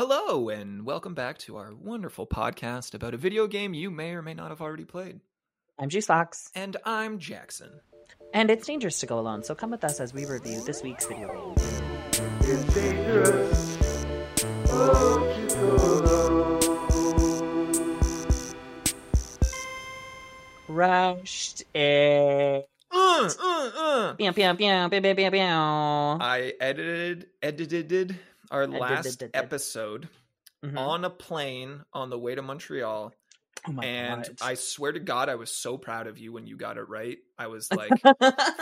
Hello, and welcome back to our wonderful podcast about a video game you may or may not have already played. I'm Juice Fox, And I'm Jackson. and it's dangerous to go alone, so come with us as we review this week's video game. It's dangerous. Won't you go alone? Rushed it. Uh, uh, uh. Pew, pew, pew, pew, pew, pew, pew. I edited edited our last episode Mhm. on a plane on the way to Montreal. Oh my and god. I swear to God, I was so proud of you when you got it right. I was like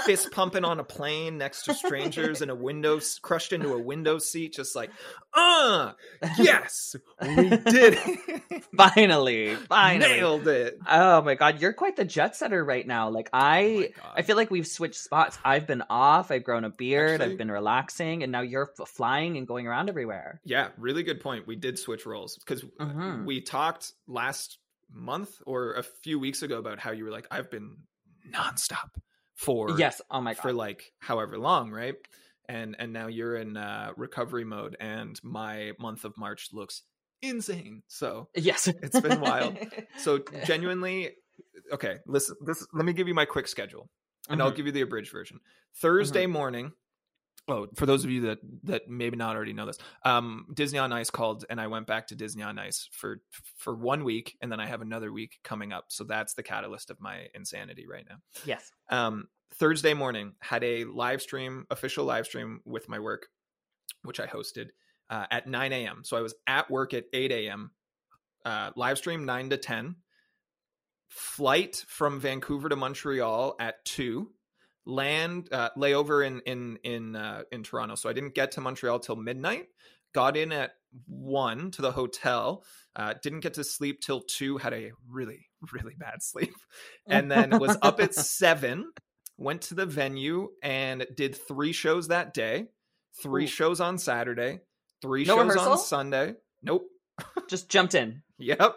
fist pumping on a plane next to strangers in a window, crushed into a window seat, just like, uh, yes, we did it. finally, finally. Nailed it. Oh my god, you're quite the jet setter right now. Like Oh I God. I feel like we've switched spots. I've been off, I've grown a beard, Actually- I've been relaxing, and now you're flying and going around everywhere. Yeah, really good point. We did switch roles because Mhm. we talked last month or a few weeks ago about how you were like, I've been nonstop for yes, oh my god. for like however long, right? And and now you're in uh, recovery mode, and my month of March looks insane. So yes. It's been wild. so genuinely, okay. Listen, this. Let me give you my quick schedule, and I'll Mhm. give you the abridged version. Thursday morning. Oh, for those of you that that maybe not already know this, um, Disney on Ice called, and I went back to Disney on Ice for for one week, and then I have another week coming up. So that's the catalyst of my insanity right now. Yes. Um, Thursday morning had a live stream, official live stream with my work, which I hosted uh, at 9 a.m. So I was at work at 8 a.m. Uh, live stream 9 to 10. Flight from Vancouver to Montreal at 2. Land uh, layover in in in uh, in Toronto. So I didn't get to Montreal till midnight. Got in at one to the hotel. Uh, didn't get to sleep till two. Had a really really bad sleep, and then was up at seven. Went to the venue and did three shows that day. Three Ooh. shows on Saturday. Three No shows rehearsal? on Sunday. Nope. Just jumped in. Yep.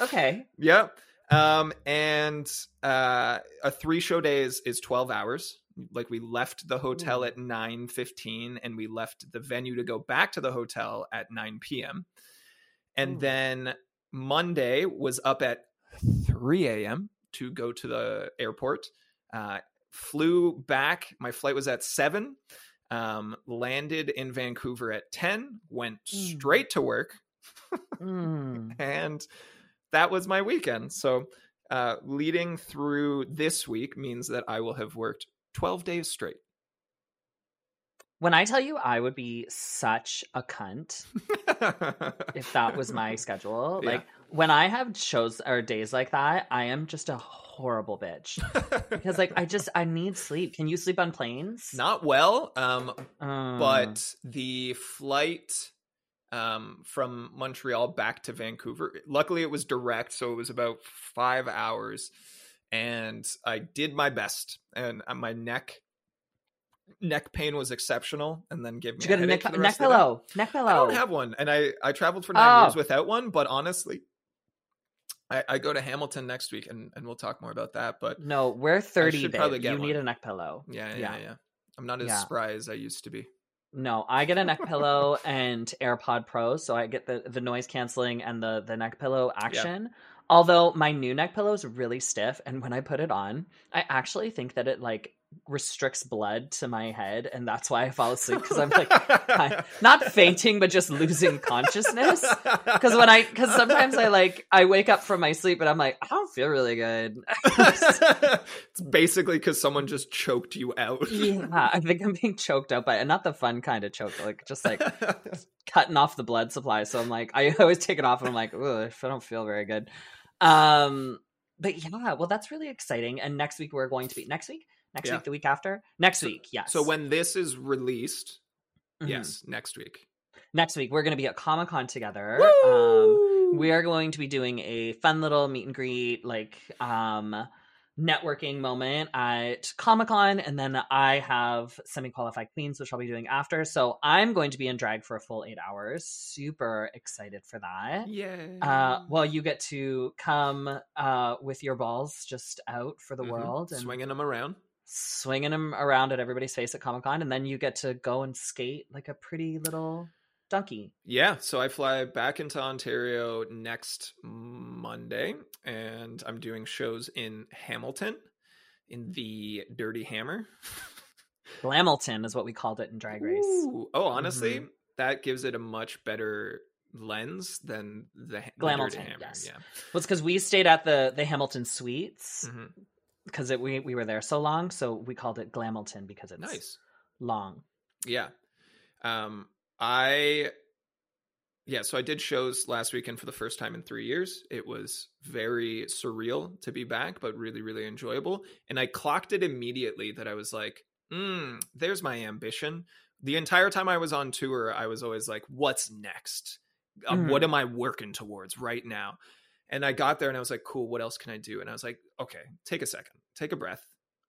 Okay. Yep. Um, and uh, a three show day is, is 12 hours. Like we left the hotel at 9 15 and we left the venue to go back to the hotel at 9 p.m. And then Monday was up at 3 a.m. to go to the airport. Uh, flew back. My flight was at 7. Um, landed in Vancouver at 10. Went Mm. straight to work Mm. and that was my weekend. So, uh, leading through this week means that I will have worked 12 days straight. When I tell you I would be such a cunt if that was my schedule. Yeah. Like when I have shows or days like that, I am just a horrible bitch. Because like I just I need sleep. Can you sleep on planes? not well, um, Um, but the flight um, from Montreal back to Vancouver, luckily it was direct, so it was about five hours, and I did my best, and uh, my neck neck pain was exceptional, and then gave me did you get a neck, neck of the day. pillow? Neck pillow. I don't have one, and I I traveled for nine Oh. years without one. But honestly, I, I go to Hamilton next week, and and we'll talk more about that. But no, we're thirty. should probably get you need a neck pillow. yeah, yeah, Yeah. yeah. I'm not as Yeah. spry as I used to be. No, I get a neck pillow and AirPod Pro, so I get the the noise canceling and the the neck pillow action. Although my new neck pillow is really stiff, and when I put it on, I actually think that it like restricts blood to my head, and that's why I fall asleep because I'm like I- not fainting, but just losing consciousness. Because when I, because sometimes I like I wake up from my sleep and I'm like I don't feel really good. it's basically because someone just choked you out. yeah, I think I'm being choked out by, and not the fun kind of choke, like just like cutting off the blood supply. So I'm like, I always take it off and I'm like, Ugh, I don't feel very good. Um, but yeah, well, that's really exciting. And next week we're going to be next week, next Yeah. week, the week after, next week, yes. so when this is released, Mhm. yes, next week. next week we're going to be at Comic Con together. Um, we are going to be doing a fun little meet and greet, like um networking moment at Comic Con, and then I have semi qualified queens, which I'll be doing after. So I'm going to be in drag for a full eight hours. Super excited for that. Yeah. Uh, well, you get to come uh, with your balls just out for the Mhm. world and swinging them around. Swinging them around at everybody's face at Comic Con, and then you get to go and skate like a pretty little donkey. Yeah, so I fly back into Ontario next Monday, and I'm doing shows in Hamilton in the Dirty Hammer. Glamilton is what we called it in Drag Race. Ooh. Oh, honestly, Mhm. that gives it a much better lens than the, the Dirty Hammer. yes. Yeah. Well, it's because we stayed at the the Hamilton Suites Mhm. Because it we we were there so long, so we called it Glamilton because it's Nice. long. Yeah. Um, I yeah, so I did shows last weekend for the first time in three years. It was very surreal to be back, but really, really enjoyable. And I clocked it immediately that I was like, mm, there's my ambition. The entire time I was on tour, I was always like, what's next? Uh. What am I working towards right now? And I got there and I was like, cool, what else can I do? And I was like, okay, take a second, take a breath.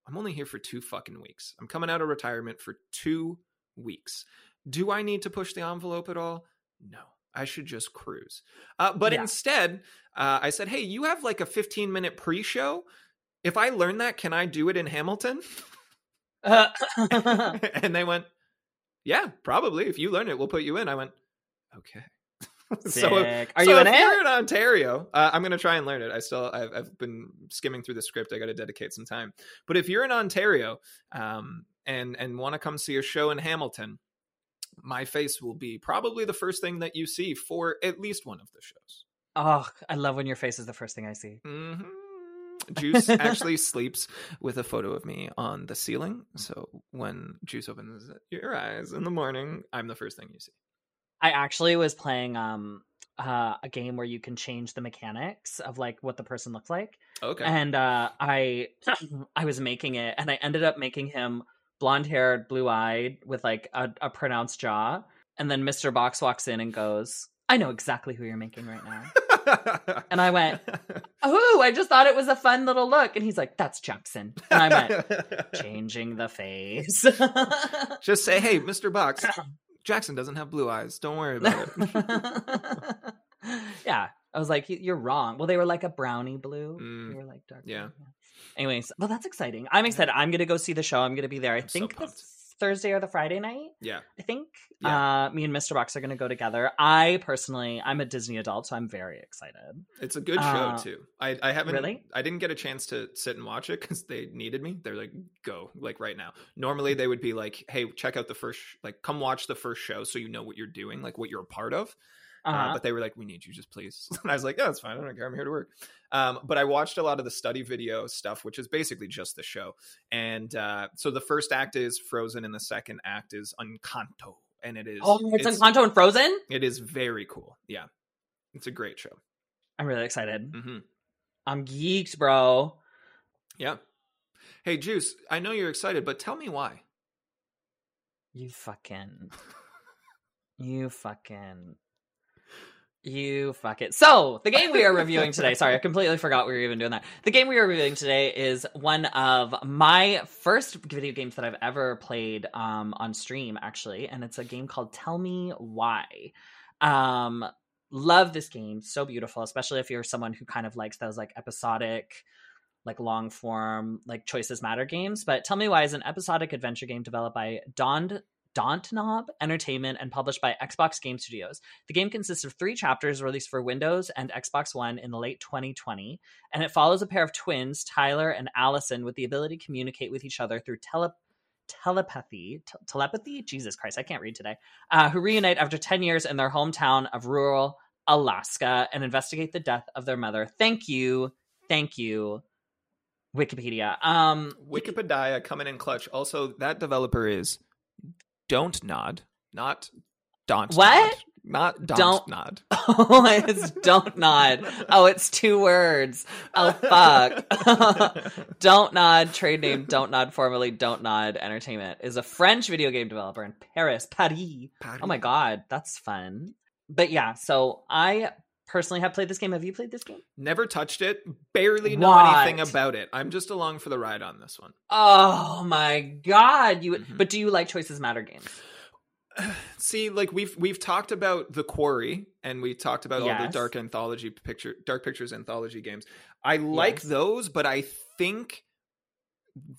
I'm only here for two fucking weeks. I'm coming out of retirement for two weeks. Do I need to push the envelope at all? No. I should just cruise. Uh, but Yeah. instead, uh, I said, hey, you have like a 15 minute pre show. If I learn that, can I do it in Hamilton? and they went, yeah, probably. If you learn it, we'll put you in. I went, okay. Sick. Are so you in it? you're in Ontario, uh, I'm going to try and learn it. I still, I've, I've been skimming through the script. I got to dedicate some time. But if you're in Ontario um, and and want to come see a show in Hamilton, my face will be probably the first thing that you see for at least one of the shows. oh, I love when your face is the first thing I see. hmm Juice actually sleeps with a photo of me on the ceiling. So when Juice opens your eyes in the morning, I'm the first thing you see. I actually was playing um uh, a game where you can change the mechanics of like what the person looks like. Okay. and uh i i was making it and i ended up making him blonde haired blue eyed with like a, a pronounced jaw and then mr box walks in and goes i know exactly who you're making right now and I went, oh i just thought it was a fun little look and he's like that's jackson and i went changing the face Just say, hey, Mr. Box, Jackson doesn't have blue eyes. Don't worry about it. yeah. I was like "You- you're wrong. Well they were like a brownie blue. Mm, they were like dark yeah. blue, anyways well that's exciting. I'm excited. I'm gonna go see the show. I'm gonna be there. I I'm so think the pumped. Thursday or the friday night yeah. i think Yeah. uh me and mr box are gonna go together i personally i'm a disney adult so i'm very excited It's a good show Uh, too. I, I haven't really? I didn't get a chance to sit and watch it because they needed me. They're like, go like right now. Normally they would be like, hey, check out the first, like, come watch the first show so you know what you're doing, like what you're a part of. Uh, uh-huh. but they were like, we need you, just please. And I was like, yeah, it's fine. I don't care. I'm here to work. Um, but I watched a lot of the study video stuff, which is basically just the show. And uh, so the first act is Frozen, and the second act is Encanto, and it is oh it's, encanto and frozen It is very cool. Yeah, it's a great show. i'm really excited hmm i'm geeked bro Yeah. Hey, Juice, I know you're excited, but tell me why. you fucking you fucking You fuck it. So, the game we are reviewing today, sorry, I completely forgot we were even doing that. The game we are reviewing today is one of my first video games that I've ever played um, on stream, actually, and it's a game called Tell Me Why. Um, love this game, so beautiful, especially if you're someone who kind of likes those like episodic, like long form, like choices matter games. But Tell Me Why is an episodic adventure game developed by Don Dontnod Entertainment and published by Xbox Game Studios. The game consists of three chapters released for Windows and Xbox One in the late 2020, and it follows a pair of twins, Tyler and Alyson, with the ability to communicate with each other through tele- telepathy. Te- telepathy? Jesus Christ, I can't read today. Uh, who reunite after 10 years in their hometown of rural Alaska and investigate the death of their mother. Thank you. Thank you. Wikipedia. Um, Wikipedia coming in clutch. Also, that developer is Don't Nod, not Don't. What? Nod. Not Don't, Don't- Nod. Oh, it's don't nod. Oh, it's two words. Oh, fuck. don't nod, trade name Don't Nod, formerly Don't Nod Entertainment, is a French video game developer in Paris, Paris. Oh my god, that's fun. But yeah, so I personally have played this game. Have you played this game? Never touched it. Barely know What? anything about it. I'm just along for the ride on this one. Oh my god, you. Mhm. But do you like Choices Matter games? See, like we've we've talked about the quarry and we talked about all the dark anthology picture dark pictures anthology games. I like Yes. those, but I think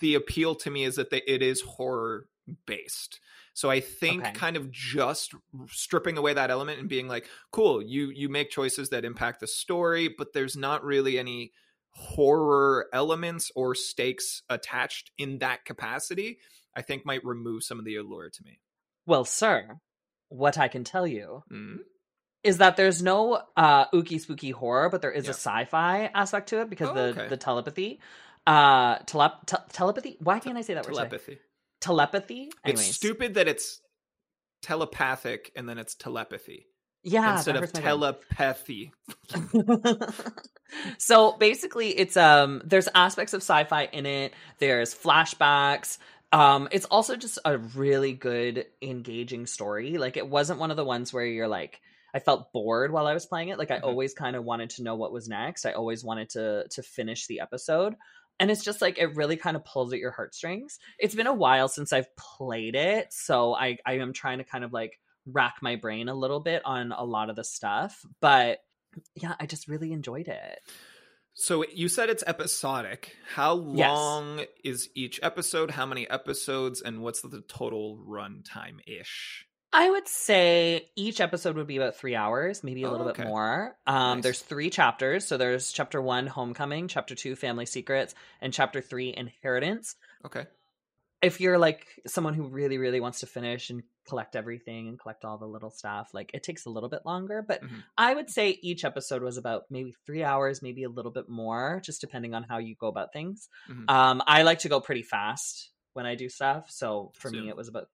the appeal to me is that they, it is horror based. So I think Okay. kind of just stripping away that element and being like, cool, you you make choices that impact the story, but there's not really any horror elements or stakes attached in that capacity. I think might remove some of the allure to me. Well, sir, what I can tell you Mm. is that there's no uh ooky spooky horror, but there is Yeah. a sci-fi aspect to it because Oh, the okay. the telepathy. Uh telep- te- telepathy? Why can't I say that word? Telepathy. Telepathy? Anyways. It's stupid that it's telepathic and then it's telepathy Yeah, instead of hurts my brain. telepathy. so basically it's um there's aspects of sci-fi in it there's flashbacks um it's also just a really good engaging story like it wasn't one of the ones where you're like i felt bored while i was playing it like i Mhm. always kind of wanted to know what was next i always wanted to to finish the episode and it's just like it really kind of pulls at your heartstrings it's been a while since i've played it so i i am trying to kind of like rack my brain a little bit on a lot of the stuff but yeah, I just really enjoyed it. So you said it's episodic. How Yes. long is each episode? How many episodes? And what's the total runtime ish? I would say each episode would be about three hours, maybe a Oh, little okay. bit more. Um, Nice. There's three chapters. So there's chapter one, Homecoming, chapter two, Family Secrets, and chapter three, Inheritance. Okay. If you're like someone who really, really wants to finish and collect everything and collect all the little stuff, like it takes a little bit longer. But Mhm. I would say each episode was about maybe three hours, maybe a little bit more, just depending on how you go about things. Mhm. Um, I like to go pretty fast when I do stuff. So for me, it was about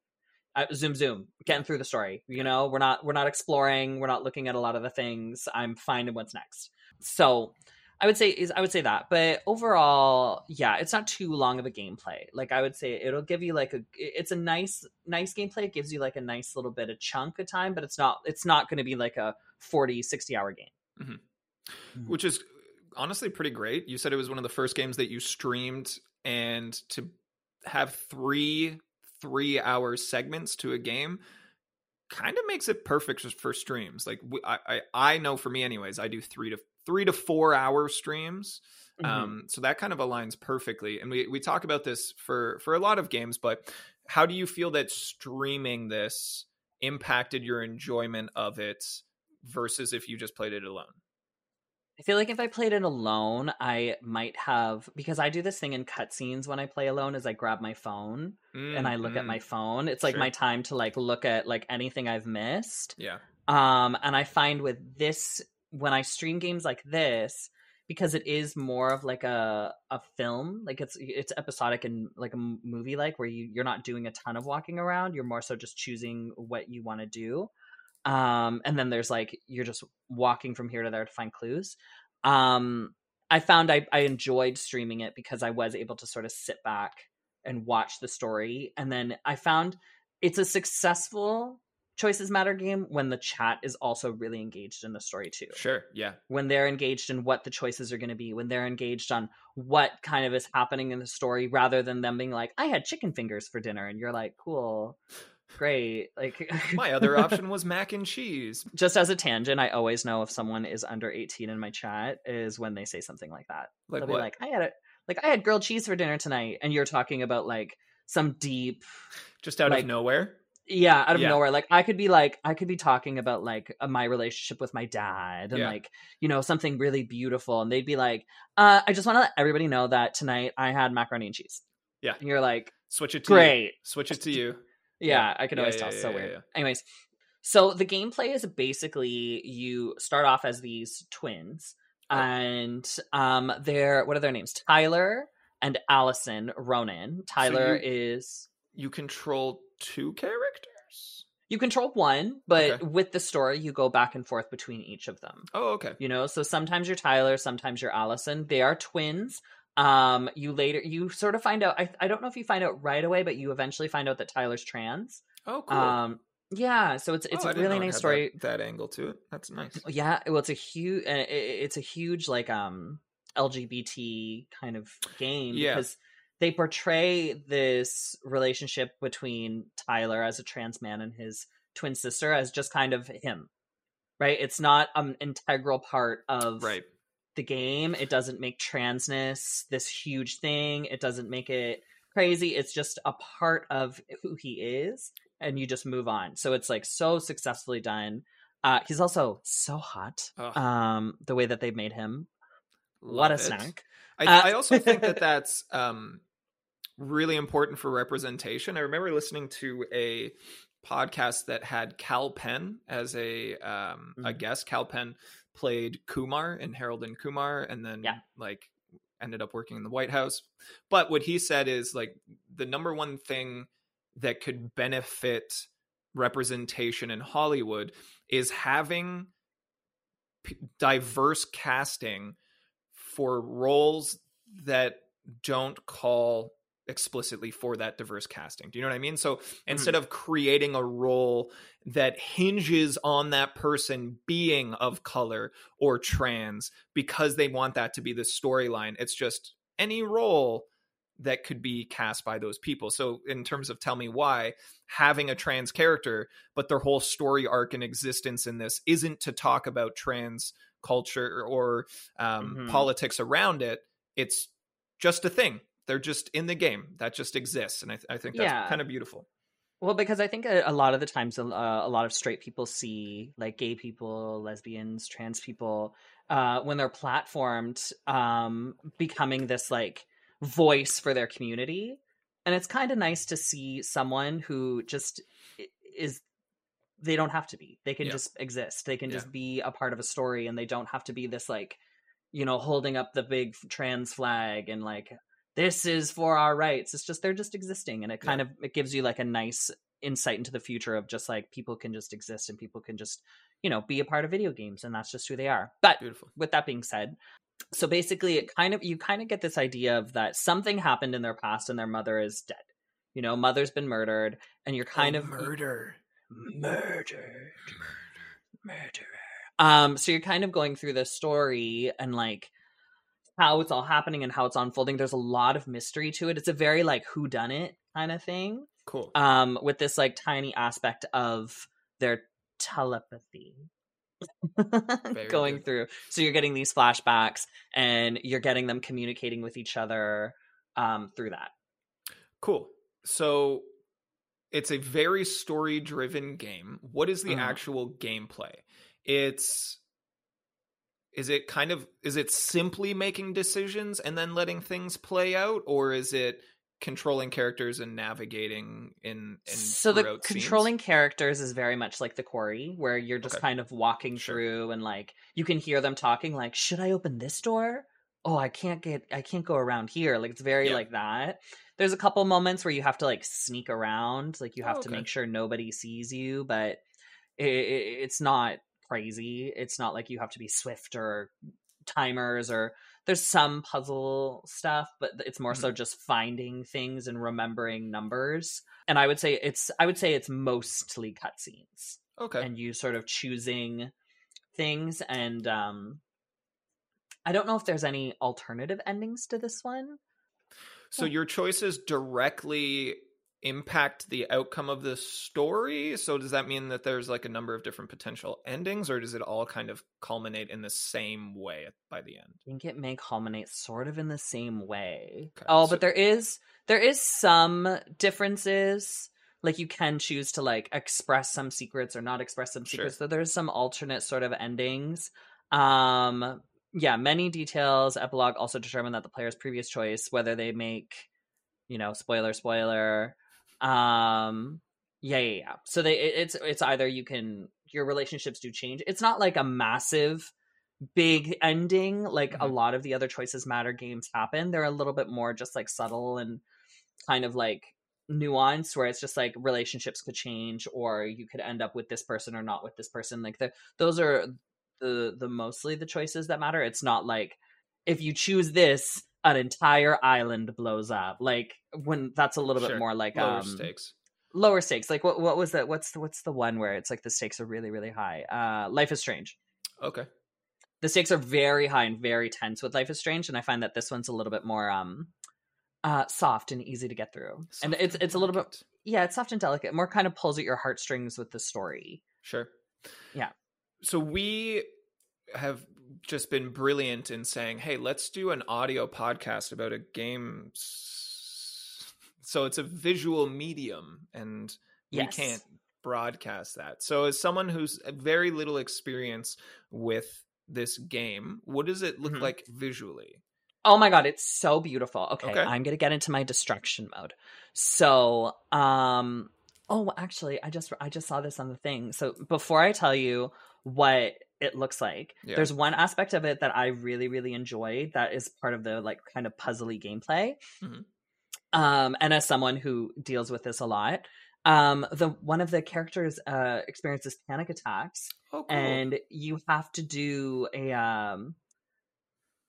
uh, zoom, zoom, getting through the story. You know, we're not we're not exploring, we're not looking at a lot of the things. I'm finding what's next. So I would say is I would say that, but overall, yeah, it's not too long of a gameplay. Like I would say, it'll give you like a it's a nice nice gameplay. It gives you like a nice little bit of chunk of time, but it's not it's not going to be like a 40, 60 hour game. Mhm. Which is honestly pretty great. You said it was one of the first games that you streamed, and to have three three hour segments to a game kind of makes it perfect for streams. Like we, I, I I know for me anyways, I do three to three to four hour streams. Mhm. Um, so that kind of aligns perfectly. And we we talk about this for for a lot of games, but how do you feel that streaming this impacted your enjoyment of it versus if you just played it alone? I feel like if I played it alone, I might have because I do this thing in cutscenes when I play alone is I grab my phone and I look at Mm, my phone. It's like Sure. my time to like look at like anything I've missed. yeah. Um and I find with this when I stream games like this because it is more of like a a film, like it's it's episodic and like a movie like where you you're not doing a ton of walking around, you're more so just choosing what you want to do. Um and then there's like you're just walking from here to there to find clues. Um I found I I enjoyed streaming it because I was able to sort of sit back and watch the story and then I found it's a successful choices matter game when the chat is also really engaged in the story too Sure. Yeah. when they're engaged in what the choices are going to be when they're engaged on what kind of is happening in the story rather than them being like i had chicken fingers for dinner and you're like cool great like My other option was mac and cheese. just as a tangent i always know if someone is under 18 in my chat is when they say something like that Like they'll what? be like i had a like i had grilled cheese for dinner tonight and you're talking about like some deep just out like- of nowhere. yeah out of Yeah. nowhere like i could be like i could be talking about like uh, my relationship with my dad and Yeah. like you know something really beautiful and they'd be like uh i just want to let everybody know that tonight i had macaroni and cheese Yeah. and you're like Switch it to you. great Switch it to you. Yeah, i can always tell so weird anyways so the gameplay is basically you start off as these twins Oh. and um they're what are their names tyler and alyson ronan tyler is You control two characters. you control one but Okay. with the story you go back and forth between each of them Oh, okay. you know so sometimes you're tyler sometimes you're alyson they are twins um you later you sort of find out I, I don't know if you find out right away but you eventually find out that tyler's trans Oh, cool. um yeah so it's it's Oh, a really nice story That, that angle to it. That's nice. yeah well it's a huge it's a huge like um lgbt kind of game Yeah. because they portray this relationship between tyler as a trans man and his twin sister as just kind of him right it's not an integral part of Right. The game it doesn't make transness this huge thing it doesn't make it crazy it's just a part of who he is and you just move on. So it's like so successfully done. Uh, he's also so hot. Um, the way that they've made him. what a Love it. snack. I, Uh, I also think that that's um, really important for representation. I remember listening to a podcast that had Kal Penn as a um, a Mhm. guest. Kal Penn played Kumar in Harold and Kumar, and then Yeah. like ended up working in the White House. But what he said is like the number one thing that could benefit representation in Hollywood is having p- diverse casting for roles that don't call explicitly for that diverse casting. Do you know what I mean? So instead of creating a role that hinges on that person being of color or trans because they want that to be the storyline, it's just any role that could be cast by those people. So in terms of tell me why having a trans character but their whole story arc and existence in this isn't to talk about trans culture or um, Mhm. politics around it. It's just a thing. They're just in the game that just exists, and I, th- I think that's Yeah. kind of beautiful. Well, because I think a, a lot of the times, uh, a lot of straight people see like gay people, lesbians, trans people, uh, when they're platformed, um, becoming this like voice for their community, and it's kind of nice to see someone who just is. They don't have to be. They can Yeah. just exist. They can Yeah. just be a part of a story, and they don't have to be this like, you know, holding up the big trans flag and like this is for our rights. It's just they're just existing, and it kind of it gives you like a nice insight into the future of just like people can just exist and people can just you know be a part of video games, and that's just who they are. But Beautiful. with that being said, so basically, it kind of you kind of get this idea of that something happened in their past and their mother is dead. You know, mother's been murdered, and you're kind Oh, of murder. murdered murderer um so you're kind of going through this story and like how it's all happening and how it's unfolding there's a lot of mystery to it it's a very like who done it kind of thing Cool. um with this like tiny aspect of their telepathy going good. through so you're getting these flashbacks and you're getting them communicating with each other um through that Cool. So it's a very story driven game. What is the Mhm. actual gameplay? It's is it kind of is it simply making decisions and then letting things play out or is it controlling characters and navigating in, in so the throughout scenes? controlling characters is very much like the quarry where you're just Okay. kind of walking Sure. through and like you can hear them talking like should i open this door oh i can't get i can't go around here like it's very Yeah. like that there's a couple moments where you have to like sneak around like you have Oh, to make sure nobody sees you but it, it, it's not crazy. It's not like you have to be swift or timers or there's some puzzle stuff but it's more so just finding things and remembering numbers. And i would say it's i would say it's mostly cutscenes Okay. and you sort of choosing things and um i don't know if there's any alternative endings to this one. So your choices directly impact the outcome of the story. So does that mean that there's like a number of different potential endings, or does it all kind of culminate in the same way by the end? I think it may culminate sort of in the same way. Okay, Oh, so- but there is there is some differences. Like you can choose to like express some secrets or not express some Sure. secrets. So there's some alternate sort of endings. Um yeah, many details. Epilogue also determine that the player's previous choice, whether they make, you know, spoiler, spoiler. Um yeah, yeah, yeah. So they it, it's it's either you can your relationships do change. It's not like a massive big ending like a Mhm. lot of the other choices matter games happen they're a little bit more just like subtle and kind of like nuanced where it's just like relationships could change or you could end up with this person or not with this person like the, those are the the mostly the choices that matter it's not like if you choose this an entire island blows up like when that's a little Sure. bit more like Lower um stakes. lower stakes like what what was that what's the, what's the one where it's like the stakes are really really high uh life is strange Okay. the stakes are very high and very tense with Life is Strange, and I find that this one's a little bit more um uh soft and easy to get through. and Soft it's it's a little bit yeah, it's soft and delicate, more kind of pulls at your heartstrings with the story. Sure. Yeah. So we have just been brilliant in saying, "Hey, let's do an audio podcast about a game." So it's a visual medium, and we can't broadcast that. So, as someone who's very little experience with this game, what does it look Mhm. like visually? Oh my god, it's so beautiful. Okay, Okay. I'm gonna get into my destruction mode. So, um, oh, actually, I just I just saw this on the thing. So before I tell you what it looks like, Yeah. there's one aspect of it that I really really enjoy that is part of the like kind of puzzly gameplay. Mhm. Um, and as someone who deals with this a lot, um, the one of the characters uh experiences panic attacks Oh, cool. and you have to do a um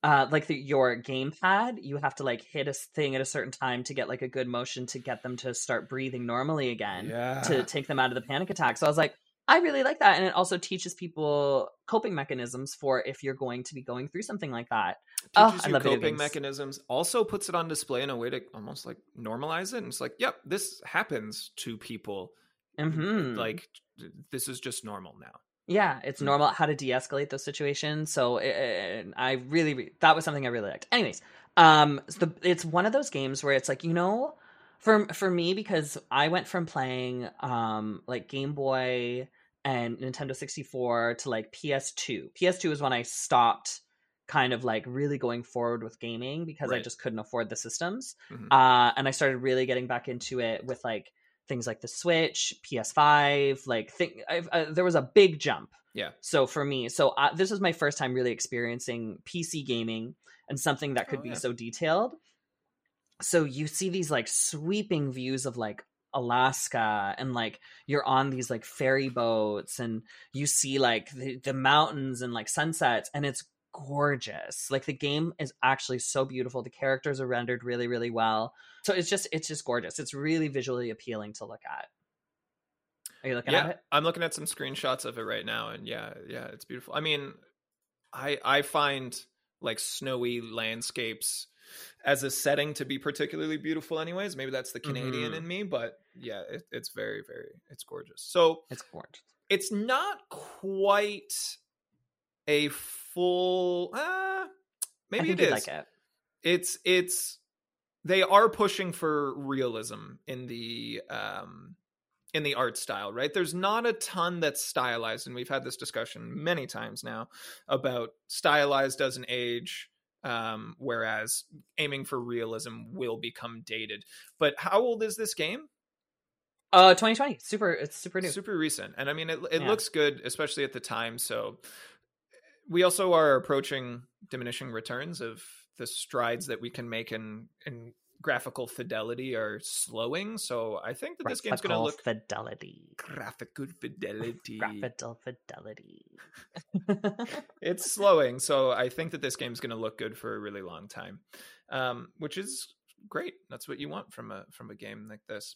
uh like the, your gamepad you have to like hit a thing at a certain time to get like a good motion to get them to start breathing normally again yeah. to take them out of the panic attack so i was like i really like that and it also teaches people coping mechanisms for if you're going to be going through something like that Oh, teaches I you love coping mechanisms. Also puts it on display in a way to almost like normalize it. And it's like, yep, this happens to people. hmm Like this is just normal now. Yeah, it's Mm. normal how to de-escalate those situations. So it, it- I really, re- that was something I really liked. Anyways, um, it's the it's one of those games where it's like you know, for for me because I went from playing um like Game Boy and Nintendo sixty four to like PS2. PS2 is when I stopped kind of like really going forward with gaming because I just couldn't afford the systems. Mhm. Uh, and I started really getting back into it with like things like the Switch, PS5, like thing. Uh, there was a big jump. Yeah. So for me, so uh, this was my first time really experiencing PC gaming and something that could Oh, be yeah. so detailed. So you see these like sweeping views of like Alaska and like you're on these like ferry boats and you see like the, the mountains and like sunsets and it's gorgeous. Like the game is actually so beautiful. The characters are rendered really really well. So it's just it's just gorgeous. It's really visually appealing to look at. Are you looking at it? I'm looking at some screenshots of it right now, and yeah, yeah, it's beautiful. I mean, I I find like snowy landscapes as a setting to be particularly beautiful. Anyways, maybe that's the Canadian Mhm. in me, but yeah, it, it's very very it's gorgeous. So It's gorgeous. it's not quite a full. Uh, maybe it like it. It's it's they are pushing for realism in the um in the art style, right? There's not a ton that's stylized, and we've had this discussion many times now about stylized doesn't age, um, whereas aiming for realism will become dated. But how old is this game? Uh 2020. Super it's super new. Super recent, and I mean it. It Yeah. looks good, especially at the time. So we also are approaching diminishing returns of the strides that we can make in in graphical fidelity are slowing. So I think that this game's going to look fidelity. graphical fidelity. Graphical fidelity. it's slowing, so I think that this game's going to look good for a really long time, um, which is great. That's what you want from a from a game like this.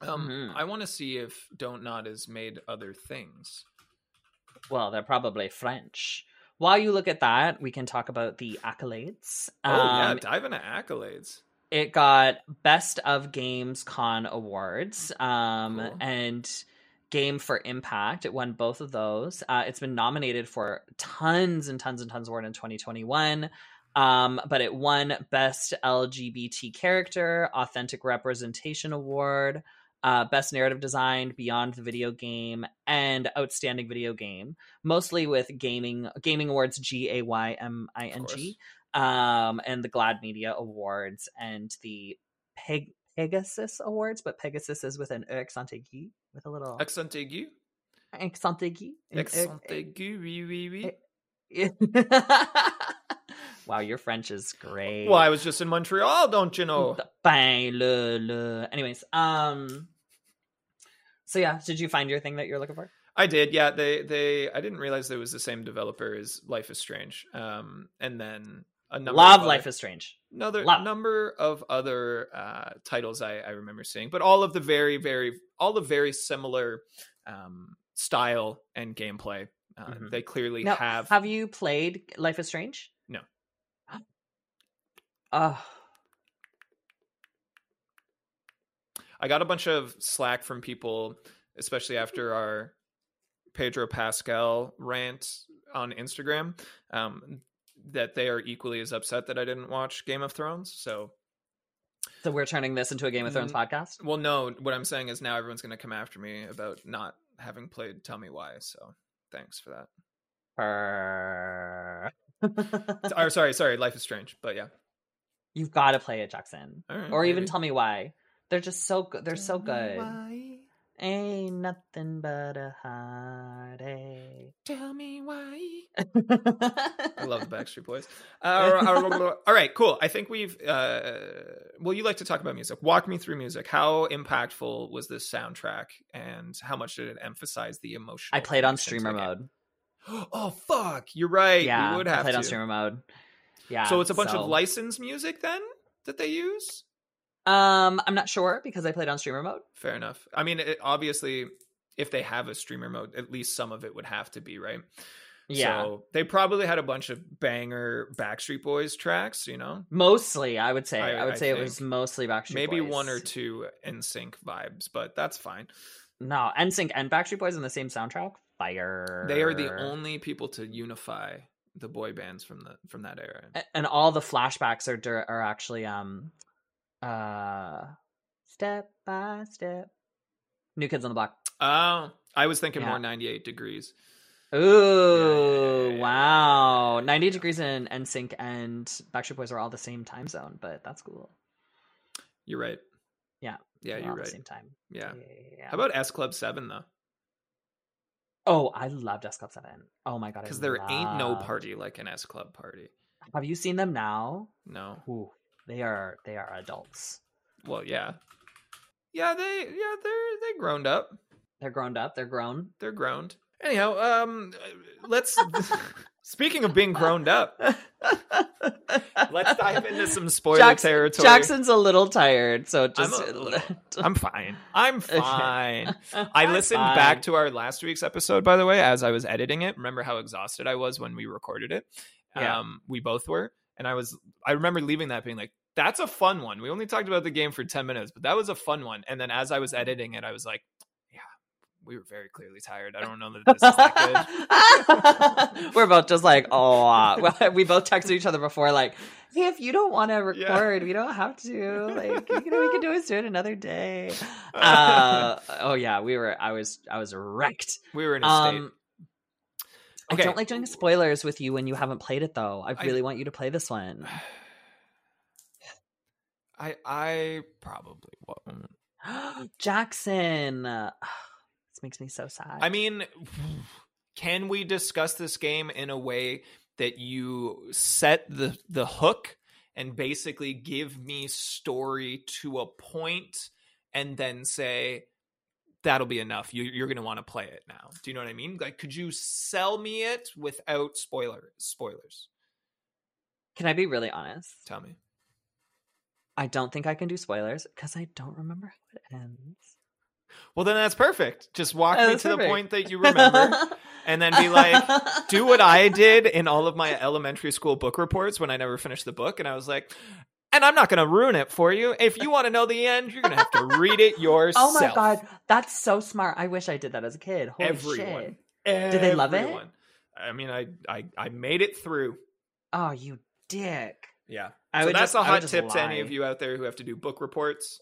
Um, Mhm. I want to see if Don't Nod has made other things. well, they're probably French. While you look at that, we can talk about the accolades. Oh yeah, Um, dive into accolades. It got Best of Games Con awards, um, Cool. and Game for Impact. It won both of those. Uh, it's been nominated for tons and tons and tons of award in 2021. Um, but it won Best LGBT Character, Authentic Representation Award, uh, Best Narrative Design, Beyond the Video Game, and Outstanding Video Game. Mostly with gaming gaming awards, G A Y M I N G um, and the Glad Media Awards and the Peg- Pegasus Awards, but Pegasus is with an accent aigu, with a little Accent aigu. accent aigu. Accent aigu. Oui, oui, oui. wow, your French is great. Well, I was just in Montreal, don't you know? Ben le le. Anyways, um. So yeah, did you find your thing that you're looking for? I did, yeah. They they I didn't realize there was the same developer as Life is Strange. Um, and then a Love Life is Strange. another Love. number of other uh, titles I, I remember seeing, but all of the very very all the very similar um, style and gameplay. Uh, Mhm. They clearly Now, have. have you played Life is Strange? No. Oh, I got a bunch of slack from people, especially after our Pedro Pascal rant on Instagram, um, that they are equally as upset that I didn't watch Game of Thrones. So So we're turning this into a Game of Thrones Mm. podcast. Well, no, what I'm saying is now everyone's going to come after me about not having played Tell Me Why. So thanks for that. Purr. or sorry, sorry, Life is Strange. But yeah. You've got to play it, Jackson, All right, or even tell me why. They're just so good. They're so Tell me good. Ain't nothing but a heartache. Tell me why. I I love the Backstreet Boys. Uh, all right, cool. I think we've. Uh, well, you like to talk about music. Walk me through music. How impactful was this soundtrack, and how much did it emphasize the emotion? I played on streamer mode. Oh fuck! You're right. Yeah, you would I have played to. on streamer mode. Yeah. so it's a bunch so- of licensed music then that they use. Um, I'm not sure because I played on streamer mode. Fair enough. I mean, it, obviously, if they have a streamer mode, at least some of it would have to be right. Yeah. So they probably had a bunch of banger Backstreet Boys tracks. You know, Mostly, I would say. I- I, would I say it was mostly Backstreet maybe Boys. one or two NSYNC vibes, but that's fine. No, NSYNC and Backstreet Boys on the same soundtrack. Fire. They are the only people to unify the boy bands from the from that era. And all the flashbacks are are actually um uh step by step. New Kids on the Block. Oh, I was thinking Yeah. more 98 degrees. Ooh, yeah, yeah, wow. yeah, 90 yeah. Degrees and NSYNC and Backstreet Boys are all the same time zone, but that's cool. You're right. Yeah. Yeah, you're all right. The same time. Yeah. yeah. How about S Club 7 though? Oh, I loved S Club 7. Oh my god. Because there ain't no party like an S Club party. Have you seen them now? No. Ooh, they are they are adults. Well, yeah. Yeah, they yeah, they're they grown up. They're grown up. They're grown. They're grown. Anyhow, um let's speaking of being grown up, let's dive into some spoiler Jackson- territory. Jackson's a little tired, so just little- I'm fine. I'm fine. I listened back to our last week's episode, by the way, as I was editing it. Remember how exhausted I was when we recorded it? Yeah. Um, we both were. And I was, I remember leaving that being like, that's a fun one. We only talked about the game for 10 minutes, but that was a fun one. And then as I was editing it, I was like, yeah, we were very clearly tired. I don't know that this is that good. We're both just like, oh, uh, well, we both texted each other before, like, hey, if you don't want to Yeah. record, we don't have to. Like, you know, we can do it do it another day. Uh, oh yeah, we were. I was. I was wrecked. we were in a state. Okay. I don't like doing spoilers with you when you haven't played it, though. I I- really want you to play this one. I, I probably won't. Jackson, this makes me so sad. I mean, can we discuss this game in a way that you set the the hook and basically give me story to a point and then say that'll be enough. You, you're going to want to play it now. Do you know what I mean? Like, could you sell me it without spoiler spoilers? Can I be really honest? Tell me. I don't think I can do spoilers because I don't remember how it ends. Well, then that's perfect. Just walk Oh, me to the point that you remember, and then be like, do what I did in all of my elementary school book reports when I never finished the book. And I was like, and I'm not going to ruin it for you. If you want to know the end, you're going to have to read it yourself. Oh my god, that's so smart. I wish I did that as a kid. Holy Everyone. shit. Did they love it? I mean, I, I, I made it through. Oh, you dick. Yeah. I so that's just, a hot tip to any of you out there who have to do book reports.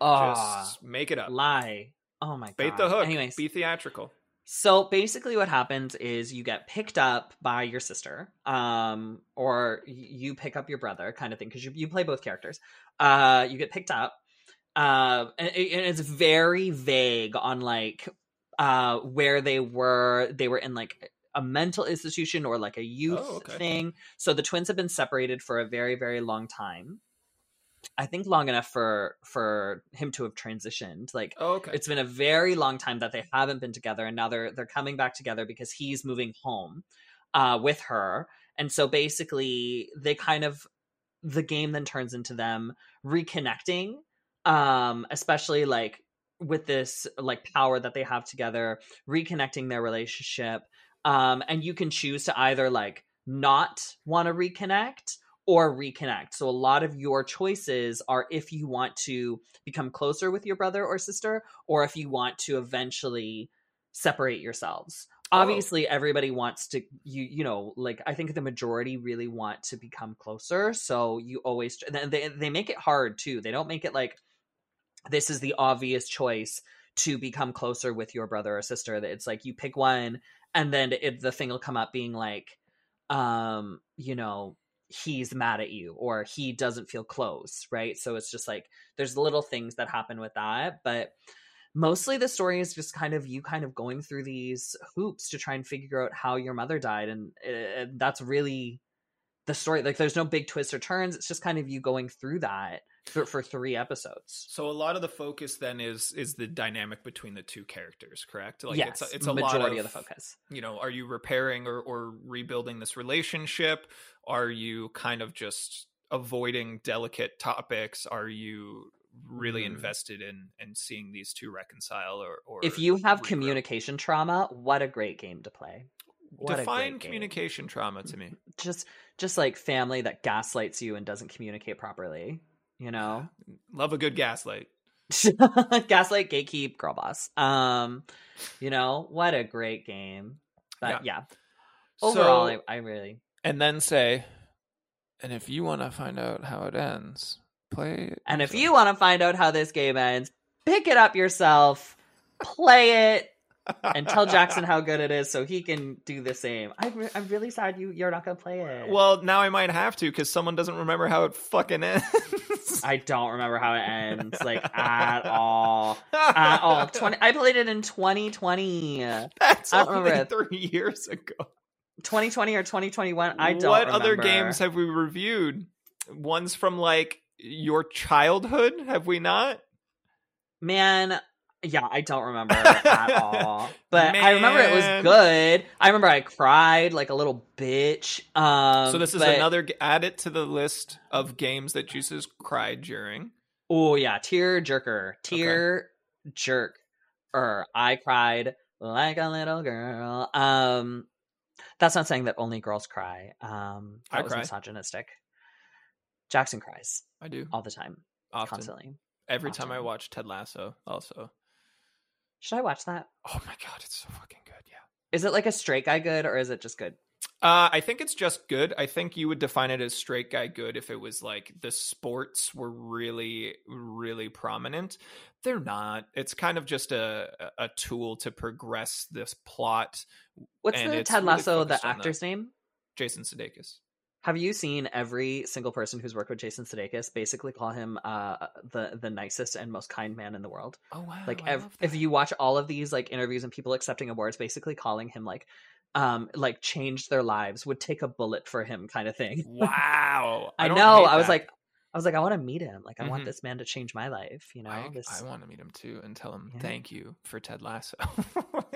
Oh, Just make it up. lie. Oh my god. Bait the hook. Anyways, Be theatrical. So basically, what happens is you get picked up by your sister, um, or you pick up your brother, kind of thing, because you, you play both characters. Uh, you get picked up, uh, and, and it's very vague on like uh, where they were. They were in like a mental institution or like a youth Oh, okay. thing. So the twins have been separated for a very, very long time. I think long enough for for him to have transitioned. Like Oh, okay. it's been a very long time that they haven't been together and now they're they're coming back together because he's moving home uh with her and so basically they kind of the game then turns into them reconnecting um especially like with this like power that they have together reconnecting their relationship um and you can choose to either like not want to reconnect or reconnect. So a lot of your choices are if you want to become closer with your brother or sister or if you want to eventually separate yourselves. Obviously everybody wants to you you know like i think the majority really want to become closer so you always they they make it hard too. They don't make it like this is the obvious choice to become closer with your brother or sister. It's like you pick one and then it, the thing will come up being like um you know he's mad at you or he doesn't feel close right? So it's just like there's little things that happen with that but mostly the story is just kind of you kind of going through these hoops to try and figure out how your mother died and uh, that's really the story like there's no big twists or turns it's just kind of you going through that for, for three episodes So a lot of the focus then is is the dynamic between the two characters, correct? Like yes it's a, it's a majority lot of, of the focus You know, are you repairing or, or rebuilding this relationship? Are you kind of just avoiding delicate topics? Are you really Mhm. invested in in seeing these two reconcile or, or if you have regrow? communication trauma what a great game to play What a define great game. communication trauma to me? just just like family that gaslights you and doesn't communicate properly you know? Love a good gaslight. gaslight gatekeep girl boss. Um you know what a great game. But yeah, overall So- I, I really and then say, and if you want to find out how it ends, play. it and if you want to find out how this game ends pick it up yourself play it and tell jackson how good it is so he can do the same. I re- i'm really sad you you're not gonna play it. Well, now I might have to because someone doesn't remember how it fucking ends. i don't remember how it ends like at all at all 20 i played it in 2020 That's I don't only remember. three years ago. 2020 or 2021 i don't What other games have we reviewed? Ones from like your childhood, have we not? Man, yeah, I don't remember at all. But I remember it was good. I remember I cried like a little bitch. Um so this is but- another add it to the list of games that Juice cried during. Oh yeah, tear jerker. Tear jerk. Er, I cried like a little girl. Um that's not saying that only girls cry. Um that I was cry. misogynistic. Jackson cries I do all the time, often. constantly. Every time I watch Ted Lasso, also. Should I watch that? Oh my god, it's so fucking good. Yeah. Is it like a straight guy good or is it just good? Uh, I think it's just good. I think you would define it as straight guy good if it was like the sports were really, really prominent. They're not. It's kind of just a a tool to progress this plot. What's And the it's Ted really Lasso, the focused on actor's name? Jason Sudeikis. Have you seen every single person who's worked with Jason Sudeikis basically call him uh, the the nicest and most kind man in the world? Oh wow! Like ev- if you watch all of these like interviews and people accepting awards, basically calling him like um like changed their lives, would take a bullet for him kind of thing. wow, I, don't know. I was that. like, I was like, I want to meet him. Like, I want Mhm. this man to change my life. You know, I, this. I want to meet him too and tell him Yeah. thank you for Ted Lasso.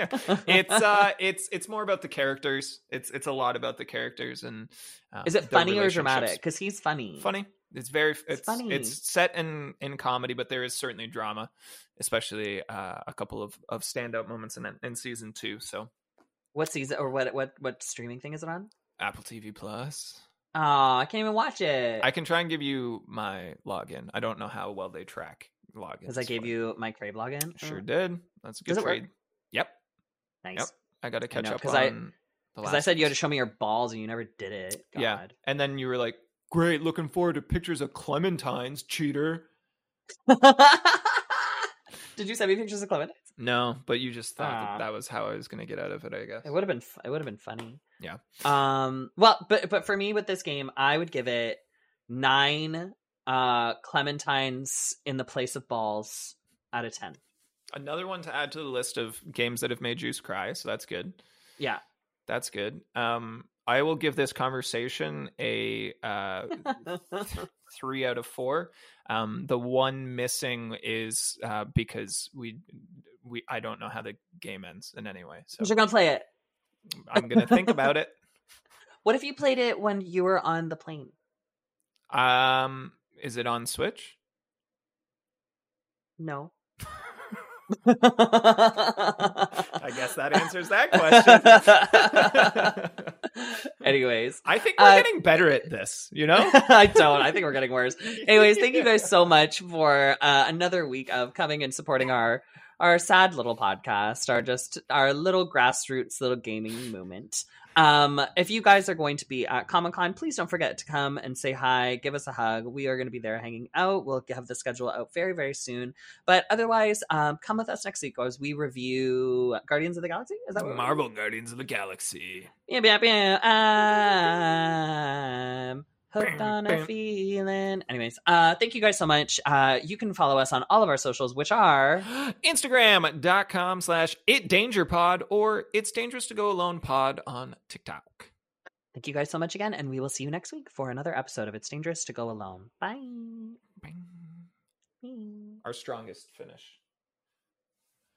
it's uh it's it's more about the characters. It's it's a lot about the characters and uh, Is it funny or dramatic? Because he's funny. Funny. It's very it's funny. it's set in in comedy, but there is certainly drama, especially uh, a couple of of standout moments in in season two. So What season or what what what streaming thing is it on? Apple TV Plus. Oh, I can't even watch it. I can try and give you my login. I don't know how well they track logins. because I gave you my Crave login. Sure Oh, did. That's a good Does trade. Yep. nice. Yep. I got to catch up 'cause on I- Because I said you had to show me your balls and you never did it. Yeah. And then you were like, "Great, looking forward to pictures of clementines, cheater." did you send me pictures of Clementines? No, but you just thought Aw. that, that was how I was going to get out of it, I guess. It would have been. f- It would have been funny. Yeah. Um. Well, but but for me with this game, I would give it nine uh clementines in the place of balls out of ten. Another one to add to the list of games that have made Juice cry, so that's good. Yeah. That's good. Um, I will give this conversation a uh, three out of four. Um, the one missing is uh, because we we I don't know how the game ends in any way, so You're gonna play it. I'm gonna think about it. What if you played it when you were on the plane? Um, is it on Switch? No. I guess that answers that question. Anyways, I think we're Uh, getting better at this. You know. I don't. I think we're getting worse. Anyways, thank you guys so much for uh, another week of coming and supporting our our sad little podcast, our just our little grassroots little gaming movement. Um, if you guys are going to be at Comic Con, please don't forget to come and say hi, give us a hug. We are going to be there hanging out. We'll have the schedule out very, very soon. But otherwise, um, come with us next week as we review Guardians of the Galaxy. Is that what Marvel Guardians of the Galaxy. Yeah, yeah, yeah. Um, hooked on a feeling. Anyways, uh, thank you guys so much. Uh, you can follow us on all of our socials, which are Instagram.com slash it danger pod or it's dangerous to go alone pod on TikTok. Thank you guys so much again, and we will see you next week for another episode of It's Dangerous to Go Alone. Bye. Our strongest finish.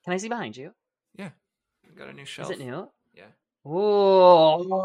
Can I see behind you? Yeah. Got a new shelf. Is it new? Yeah. Ooh.